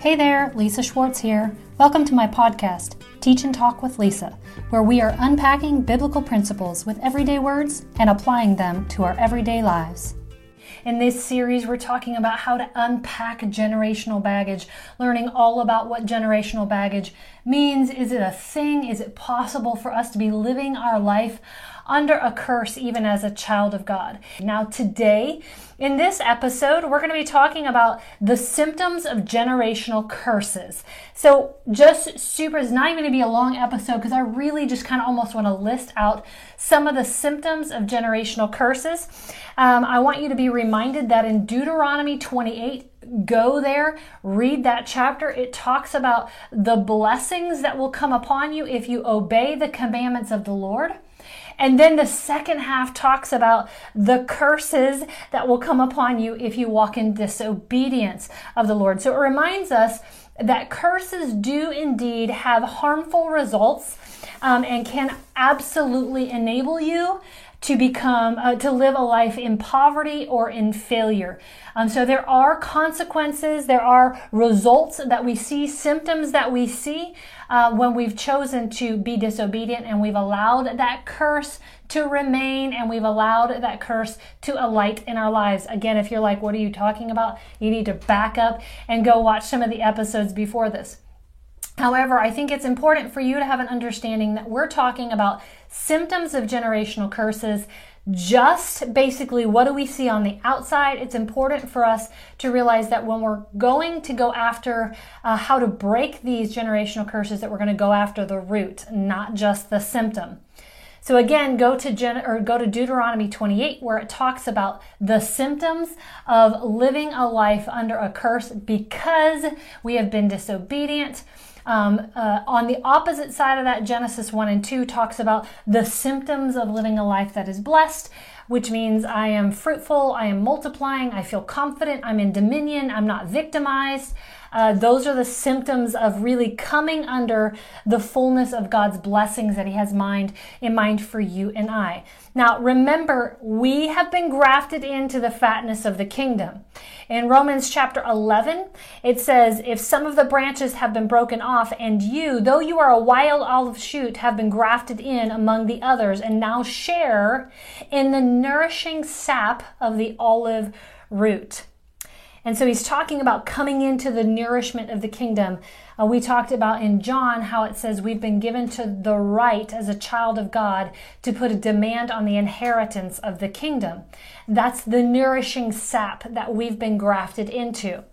Hey there, Lisa Schwartz here. Welcome to my podcast, Teach and Talk with Lisa, where we are unpacking biblical principles with everyday words and applying them to our everyday lives. In this series, we're talking about how to unpack generational baggage, learning all about what generational baggage means. Is it a thing? Is it possible for us to be living our life under a curse even as a child of God? Now, today, in this episode, we're going to be talking about the symptoms of generational curses. So, just super, it's not even going to be a long episode because I really just kind of almost want to list out some of the symptoms of generational curses. Um, I want you to be reminded that in Deuteronomy 28, go there, read that chapter. It talks about the blessings that will come upon you if you obey the commandments of the Lord. And then the second half talks about the curses that will come upon you if you walk in disobedience of the Lord. So it reminds us that curses do indeed have harmful results um, and can absolutely enable you to become uh, to live a life in poverty or in failure. Um, so there are consequences there are results that we see symptoms that we see uh, when we've chosen to be disobedient and we've allowed that curse to remain and we've allowed that curse to alight in our lives. Again if you're like what are you talking about? You need to back up and go watch some of the episodes before this However, I think it's important for you to have an understanding that we're talking about symptoms of generational curses. Just basically, what do we see on the outside? It's important for us to realize that when we're going to go after uh, how to break these generational curses, that we're going to go after the root, not just the symptom. So again, go to Gen- or go to Deuteronomy 28 where it talks about the symptoms of living a life under a curse because we have been disobedient um, uh, on the opposite side of that, Genesis 1 and 2 talks about the symptoms of living a life that is blessed, which means I am fruitful, I am multiplying, I feel confident, I'm in dominion, I'm not victimized. Uh, those are the symptoms of really coming under the fullness of God's blessings that He has mind in mind for you and I. Now, remember, we have been grafted into the fatness of the kingdom. In Romans chapter 11, it says, If some of the branches have been broken off, and you, though you are a wild olive shoot, have been grafted in among the others, and now share in the nourishing sap of the olive root. And so he's talking about coming into the nourishment of the kingdom. Uh, we talked about in John how it says we've been given to the right as a child of God to put a demand on the inheritance of the kingdom. That's the nourishing sap that we've been grafted into.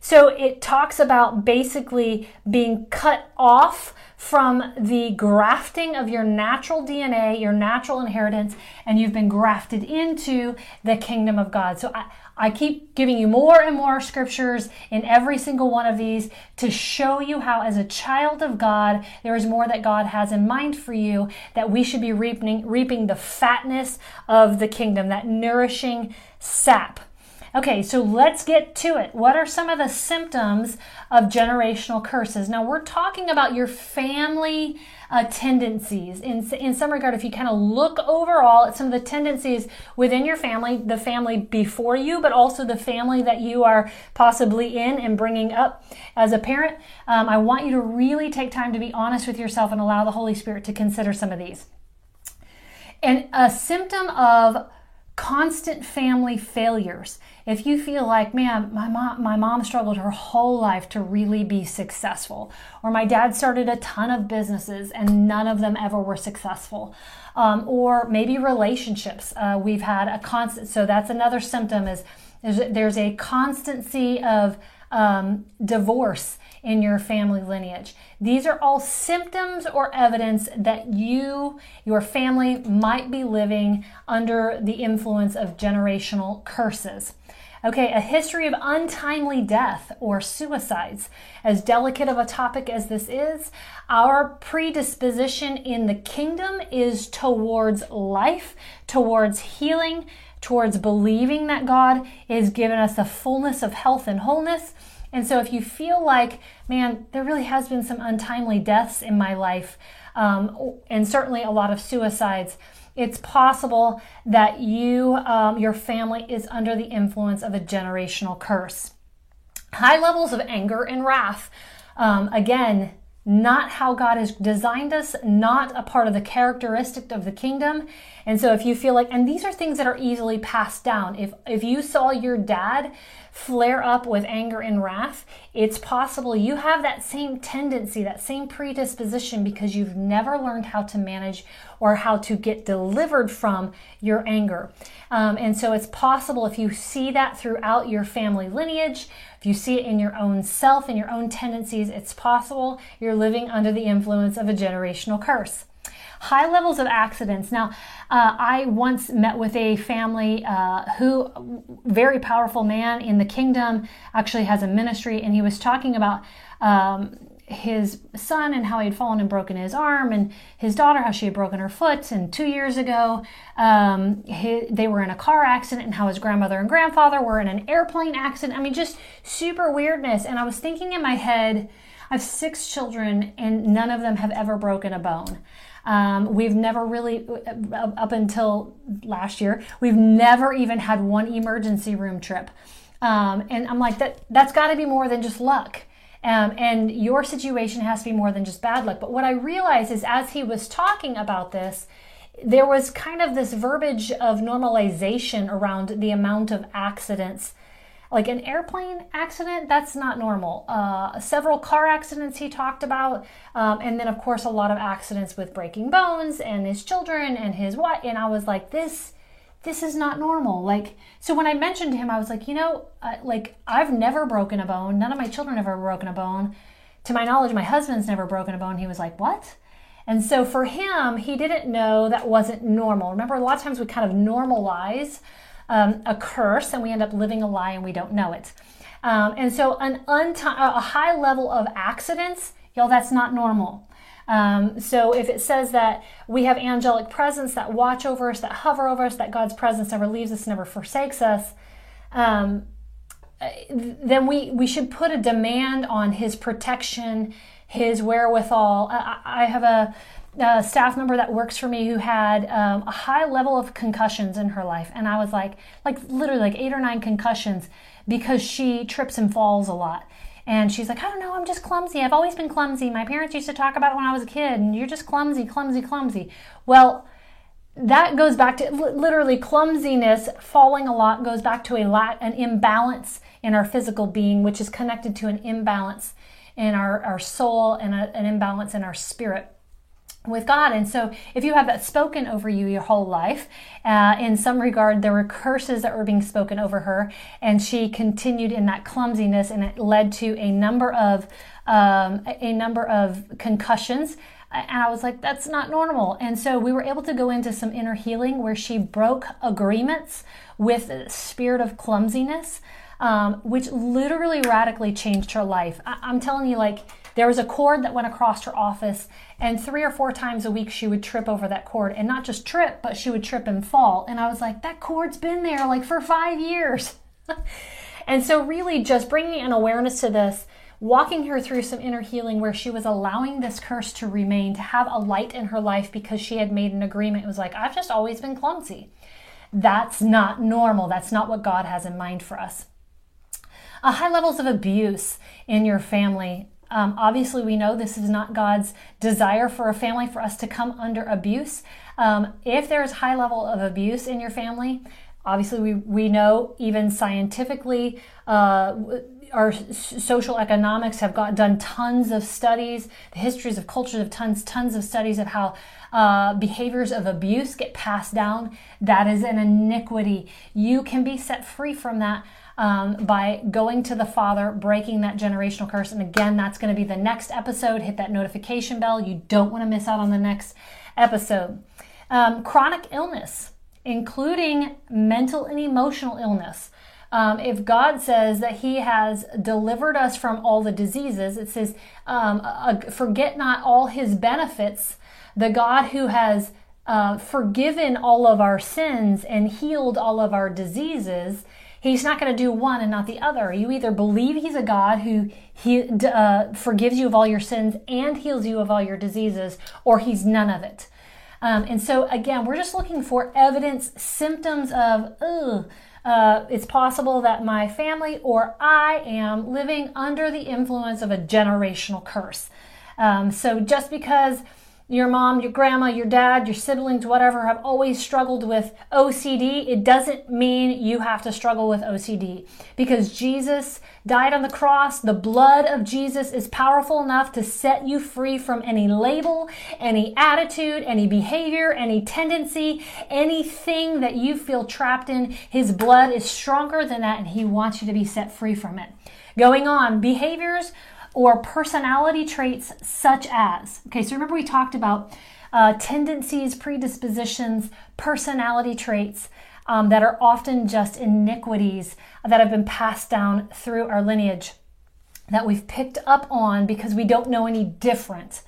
So it talks about basically being cut off from the grafting of your natural DNA, your natural inheritance, and you've been grafted into the kingdom of God. So I, I keep giving you more and more scriptures in every single one of these to show you how, as a child of God, there is more that God has in mind for you, that we should be reaping, reaping the fatness of the kingdom, that nourishing sap. Okay, so let's get to it. What are some of the symptoms of generational curses? Now, we're talking about your family uh, tendencies. In, in some regard, if you kind of look overall at some of the tendencies within your family, the family before you, but also the family that you are possibly in and bringing up as a parent, um, I want you to really take time to be honest with yourself and allow the Holy Spirit to consider some of these. And a symptom of constant family failures. If you feel like, man, my mom, my mom struggled her whole life to really be successful, or my dad started a ton of businesses and none of them ever were successful, um, or maybe relationships. Uh, we've had a constant. So that's another symptom is, is there's a constancy of um, divorce in your family lineage. These are all symptoms or evidence that you, your family, might be living under the influence of generational curses. Okay, a history of untimely death or suicides. As delicate of a topic as this is, our predisposition in the kingdom is towards life, towards healing, towards believing that God is giving us a fullness of health and wholeness and so, if you feel like, man, there really has been some untimely deaths in my life, um, and certainly a lot of suicides, it's possible that you, um, your family, is under the influence of a generational curse. High levels of anger and wrath. Um, again, not how God has designed us, not a part of the characteristic of the kingdom. And so if you feel like, and these are things that are easily passed down. If, if you saw your dad flare up with anger and wrath, it's possible you have that same tendency, that same predisposition because you've never learned how to manage or how to get delivered from your anger. Um, and so it's possible if you see that throughout your family lineage, if you see it in your own self in your own tendencies, it's possible you're living under the influence of a generational curse high levels of accidents. Now, uh, I once met with a family uh, who, very powerful man in the kingdom, actually has a ministry, and he was talking about. Um, his son and how he had fallen and broken his arm, and his daughter how she had broken her foot. And two years ago, um, they were in a car accident, and how his grandmother and grandfather were in an airplane accident. I mean, just super weirdness. And I was thinking in my head, I have six children, and none of them have ever broken a bone. Um, we've never really, uh, up until last year, we've never even had one emergency room trip. Um, and I'm like, that that's got to be more than just luck. Um, and your situation has to be more than just bad luck. But what I realized is as he was talking about this, there was kind of this verbiage of normalization around the amount of accidents like an airplane accident, that's not normal. Uh, several car accidents he talked about, um, and then of course a lot of accidents with breaking bones and his children and his wife. And I was like, this, this is not normal. Like, so when I mentioned to him, I was like, you know, uh, like I've never broken a bone. None of my children have ever broken a bone. To my knowledge, my husband's never broken a bone. He was like, what? And so for him, he didn't know that wasn't normal. Remember, a lot of times we kind of normalize um, a curse and we end up living a lie and we don't know it. Um, and so an unti- a high level of accidents, y'all, that's not normal. Um, so if it says that we have angelic presence that watch over us, that hover over us, that God's presence never leaves us, never forsakes us, um, then we, we should put a demand on his protection, his wherewithal. I, I have a, a staff member that works for me who had um, a high level of concussions in her life and i was like like literally like eight or nine concussions because she trips and falls a lot and she's like oh, i don't know i'm just clumsy. I've always been clumsy. My parents used to talk about it when i was a kid and you're just clumsy clumsy clumsy. Well that goes back to literally clumsiness falling a lot goes back to a lot an imbalance in our physical being which is connected to an imbalance in our, our soul and a, an imbalance in our spirit with God. And so, if you have that spoken over you your whole life, uh, in some regard, there were curses that were being spoken over her, and she continued in that clumsiness, and it led to a number of um, a number of concussions. And I was like, that's not normal. And so we were able to go into some inner healing where she broke agreements with the spirit of clumsiness, um, which literally radically changed her life. I- I'm telling you, like, there was a cord that went across her office, and three or four times a week she would trip over that cord. And not just trip, but she would trip and fall. And I was like, that cord's been there like for five years. and so, really, just bringing an awareness to this, walking her through some inner healing where she was allowing this curse to remain, to have a light in her life because she had made an agreement. It was like, I've just always been clumsy. That's not normal. That's not what God has in mind for us. Uh, high levels of abuse in your family um, obviously, we know this is not God's desire for a family for us to come under abuse. Um, if there is high level of abuse in your family, obviously we, we know even scientifically, uh, our social economics have got done tons of studies. The histories of cultures have tons tons of studies of how uh, behaviors of abuse get passed down. That is an iniquity. You can be set free from that um, by going to the Father, breaking that generational curse. And again, that's going to be the next episode. Hit that notification bell. You don't want to miss out on the next episode. Um, chronic illness, including mental and emotional illness. Um, if God says that He has delivered us from all the diseases, it says, um, uh, forget not all His benefits. The God who has uh, forgiven all of our sins and healed all of our diseases He's not going to do one and not the other. You either believe he's a God who he, uh, forgives you of all your sins and heals you of all your diseases, or he's none of it. Um, and so, again, we're just looking for evidence, symptoms of, ugh, uh, it's possible that my family or I am living under the influence of a generational curse. Um, so just because your mom, your grandma, your dad, your siblings, whatever, have always struggled with OCD, it doesn't mean you have to struggle with OCD. Because Jesus died on the cross, the blood of Jesus is powerful enough to set you free from any label, any attitude, any behavior, any tendency, anything that you feel trapped in. His blood is stronger than that, and He wants you to be set free from it. Going on, behaviors or personality traits such as, okay, so remember we talked about uh, tendencies, predispositions, personality traits um, that are often just iniquities that have been passed down through our lineage that we've picked up on because we don't know any different.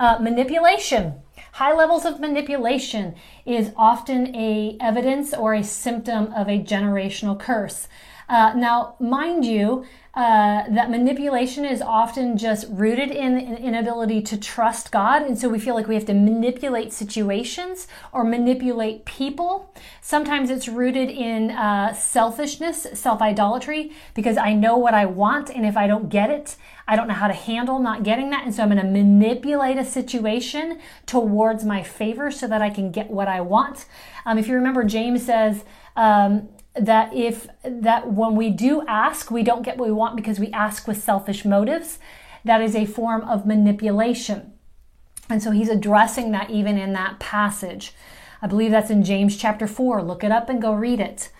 Uh, manipulation. High levels of manipulation is often a evidence or a symptom of a generational curse. Uh, now, mind you, uh, that manipulation is often just rooted in an inability to trust God. And so we feel like we have to manipulate situations or manipulate people. Sometimes it's rooted in uh, selfishness, self idolatry, because I know what I want. And if I don't get it, I don't know how to handle not getting that. And so I'm going to manipulate a situation towards my favor so that I can get what I want. Um, if you remember, James says, um, that if that when we do ask, we don't get what we want because we ask with selfish motives, that is a form of manipulation. And so he's addressing that even in that passage. I believe that's in James chapter 4. Look it up and go read it.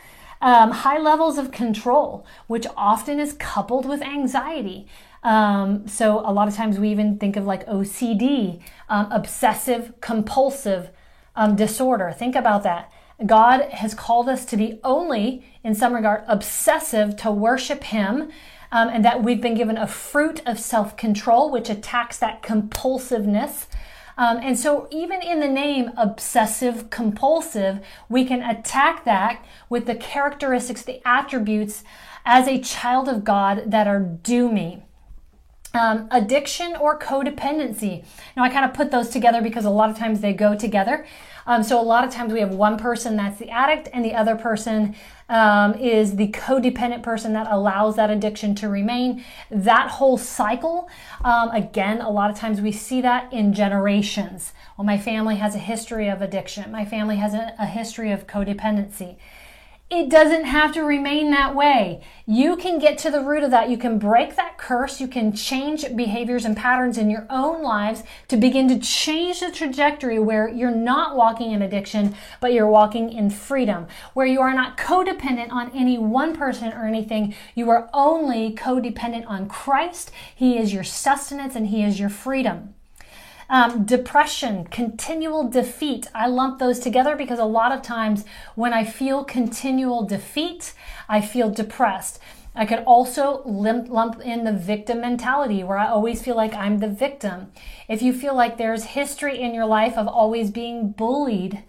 Um, high levels of control, which often is coupled with anxiety. Um, so a lot of times we even think of like OCD, um, obsessive compulsive um, disorder. Think about that. God has called us to be only, in some regard, obsessive to worship Him, um, and that we've been given a fruit of self control, which attacks that compulsiveness. Um, and so, even in the name obsessive compulsive, we can attack that with the characteristics, the attributes as a child of God that are due me. Um, addiction or codependency. Now, I kind of put those together because a lot of times they go together. Um, so a lot of times we have one person that's the addict and the other person um, is the codependent person that allows that addiction to remain. That whole cycle, um, again, a lot of times we see that in generations. Well, my family has a history of addiction. My family has a, a history of codependency. It doesn't have to remain that way. You can get to the root of that. You can break that curse. You can change behaviors and patterns in your own lives to begin to change the trajectory where you're not walking in addiction, but you're walking in freedom, where you are not codependent on any one person or anything. You are only codependent on Christ. He is your sustenance and He is your freedom. Um, depression, continual defeat. I lump those together because a lot of times when I feel continual defeat, I feel depressed. I could also lump, lump in the victim mentality where I always feel like I'm the victim. If you feel like there's history in your life of always being bullied,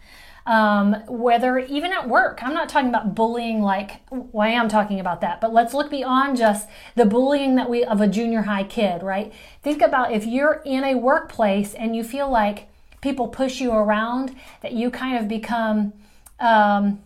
um, whether even at work. I'm not talking about bullying like, well, I am talking about that, but let's look beyond just the bullying that we of a junior high kid, right? Think about if you're in a workplace and you feel like people push you around, that you kind of become um,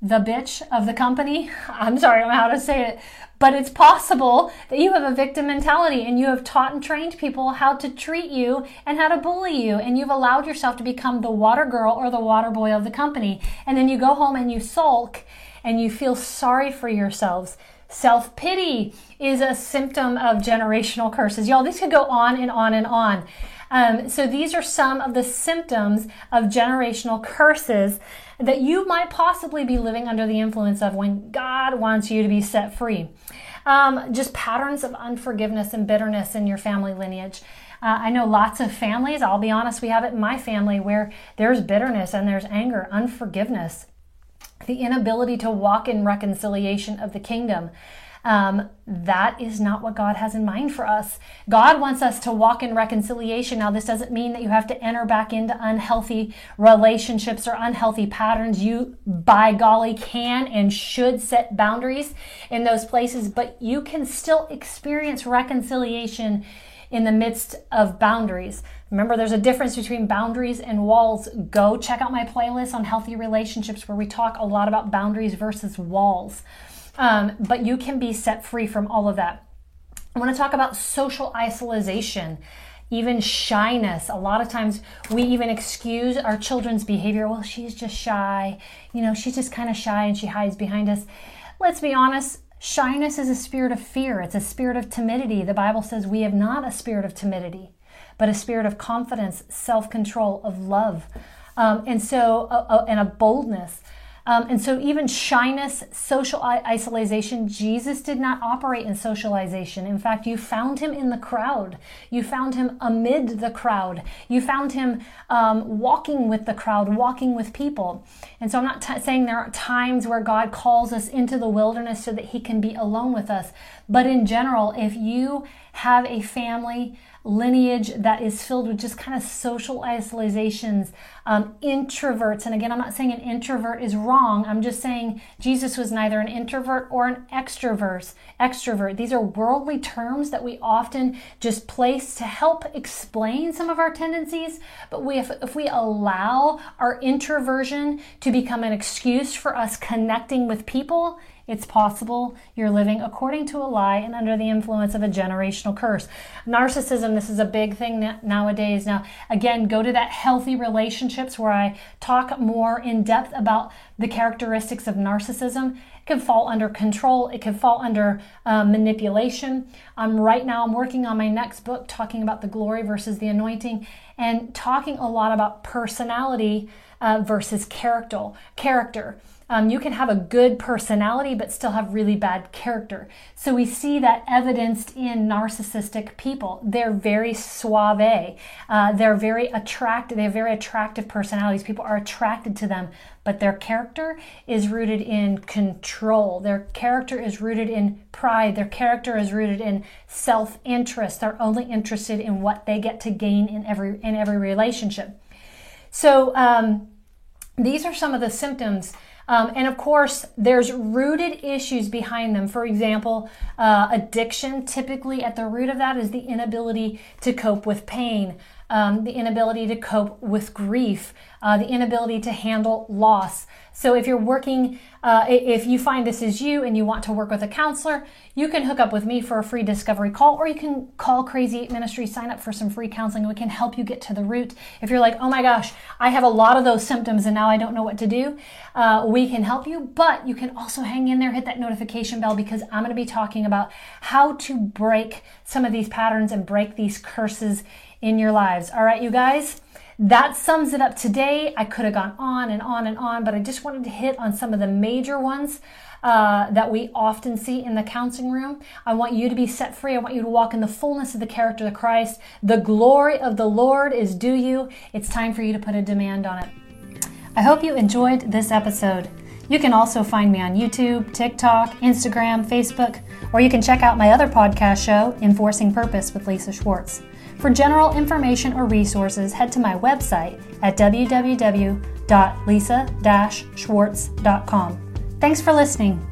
the bitch of the company. I'm sorry, I don't know how to say it, but it's possible that you have a victim mentality and you have taught and trained people how to treat you and how to bully you. And you've allowed yourself to become the water girl or the water boy of the company. And then you go home and you sulk and you feel sorry for yourselves. Self pity is a symptom of generational curses. Y'all, this could go on and on and on. Um, so these are some of the symptoms of generational curses that you might possibly be living under the influence of when God wants you to be set free. Um, just patterns of unforgiveness and bitterness in your family lineage. Uh, I know lots of families, I'll be honest, we have it in my family where there's bitterness and there's anger, unforgiveness, the inability to walk in reconciliation of the kingdom. Um, that is not what God has in mind for us. God wants us to walk in reconciliation. Now, this doesn't mean that you have to enter back into unhealthy relationships or unhealthy patterns. You, by golly, can and should set boundaries in those places, but you can still experience reconciliation in the midst of boundaries. Remember, there's a difference between boundaries and walls. Go check out my playlist on healthy relationships where we talk a lot about boundaries versus walls. Um, but you can be set free from all of that. I want to talk about social isolation even shyness. A lot of times we even excuse our children's behavior. Well, she's just shy. You know, she's just kind of shy and she hides behind us. Let's be honest, shyness is a spirit of fear, it's a spirit of timidity. The Bible says we have not a spirit of timidity but a spirit of confidence, self control, of love. Um, and so, uh, uh, and a boldness. Um, and so, even shyness, social isolation, Jesus did not operate in socialization. In fact, you found him in the crowd. You found him amid the crowd. You found him um, walking with the crowd, walking with people. And so, I'm not t- saying there are times where God calls us into the wilderness so that he can be alone with us. But in general, if you have a family, lineage that is filled with just kind of social isolations, um, introverts. And again, I'm not saying an introvert is wrong. I'm just saying Jesus was neither an introvert or an extrovert. Extrovert. These are worldly terms that we often just place to help explain some of our tendencies. But we, if, if we allow our introversion to become an excuse for us connecting with people, it's possible you're living according to a lie and under the influence of a generational curse. Narcissism, this is a big thing nowadays. Now, again, go to that healthy relationships where I talk more in depth about the characteristics of narcissism. It can fall under control, it can fall under uh, manipulation. Um, right now, I'm working on my next book talking about the glory versus the anointing and talking a lot about personality uh, versus character. Character. Um, you can have a good personality but still have really bad character. So we see that evidenced in narcissistic people. They're very suave. Uh, they're very attractive. They have very attractive personalities. People are attracted to them, but their character is rooted in control. Their character is rooted in pride. Their character is rooted in self-interest. They're only interested in what they get to gain in every in every relationship. So um, these are some of the symptoms um, and of course, there's rooted issues behind them. For example, uh, addiction, typically at the root of that is the inability to cope with pain um, the inability to cope with grief, uh, the inability to handle loss. So, if you're working, uh, if you find this is you and you want to work with a counselor, you can hook up with me for a free discovery call, or you can call Crazy Eight Ministry, sign up for some free counseling, we can help you get to the root. If you're like, oh my gosh, I have a lot of those symptoms and now I don't know what to do, uh, we can help you, but you can also hang in there, hit that notification bell because I'm going to be talking about how to break some of these patterns and break these curses in your lives. All right, you guys? That sums it up today. I could have gone on and on and on, but I just wanted to hit on some of the major ones uh, that we often see in the counseling room. I want you to be set free. I want you to walk in the fullness of the character of Christ. The glory of the Lord is due you. It's time for you to put a demand on it. I hope you enjoyed this episode. You can also find me on YouTube, TikTok, Instagram, Facebook, or you can check out my other podcast show, Enforcing Purpose with Lisa Schwartz. For general information or resources, head to my website at www.lisa-schwartz.com. Thanks for listening.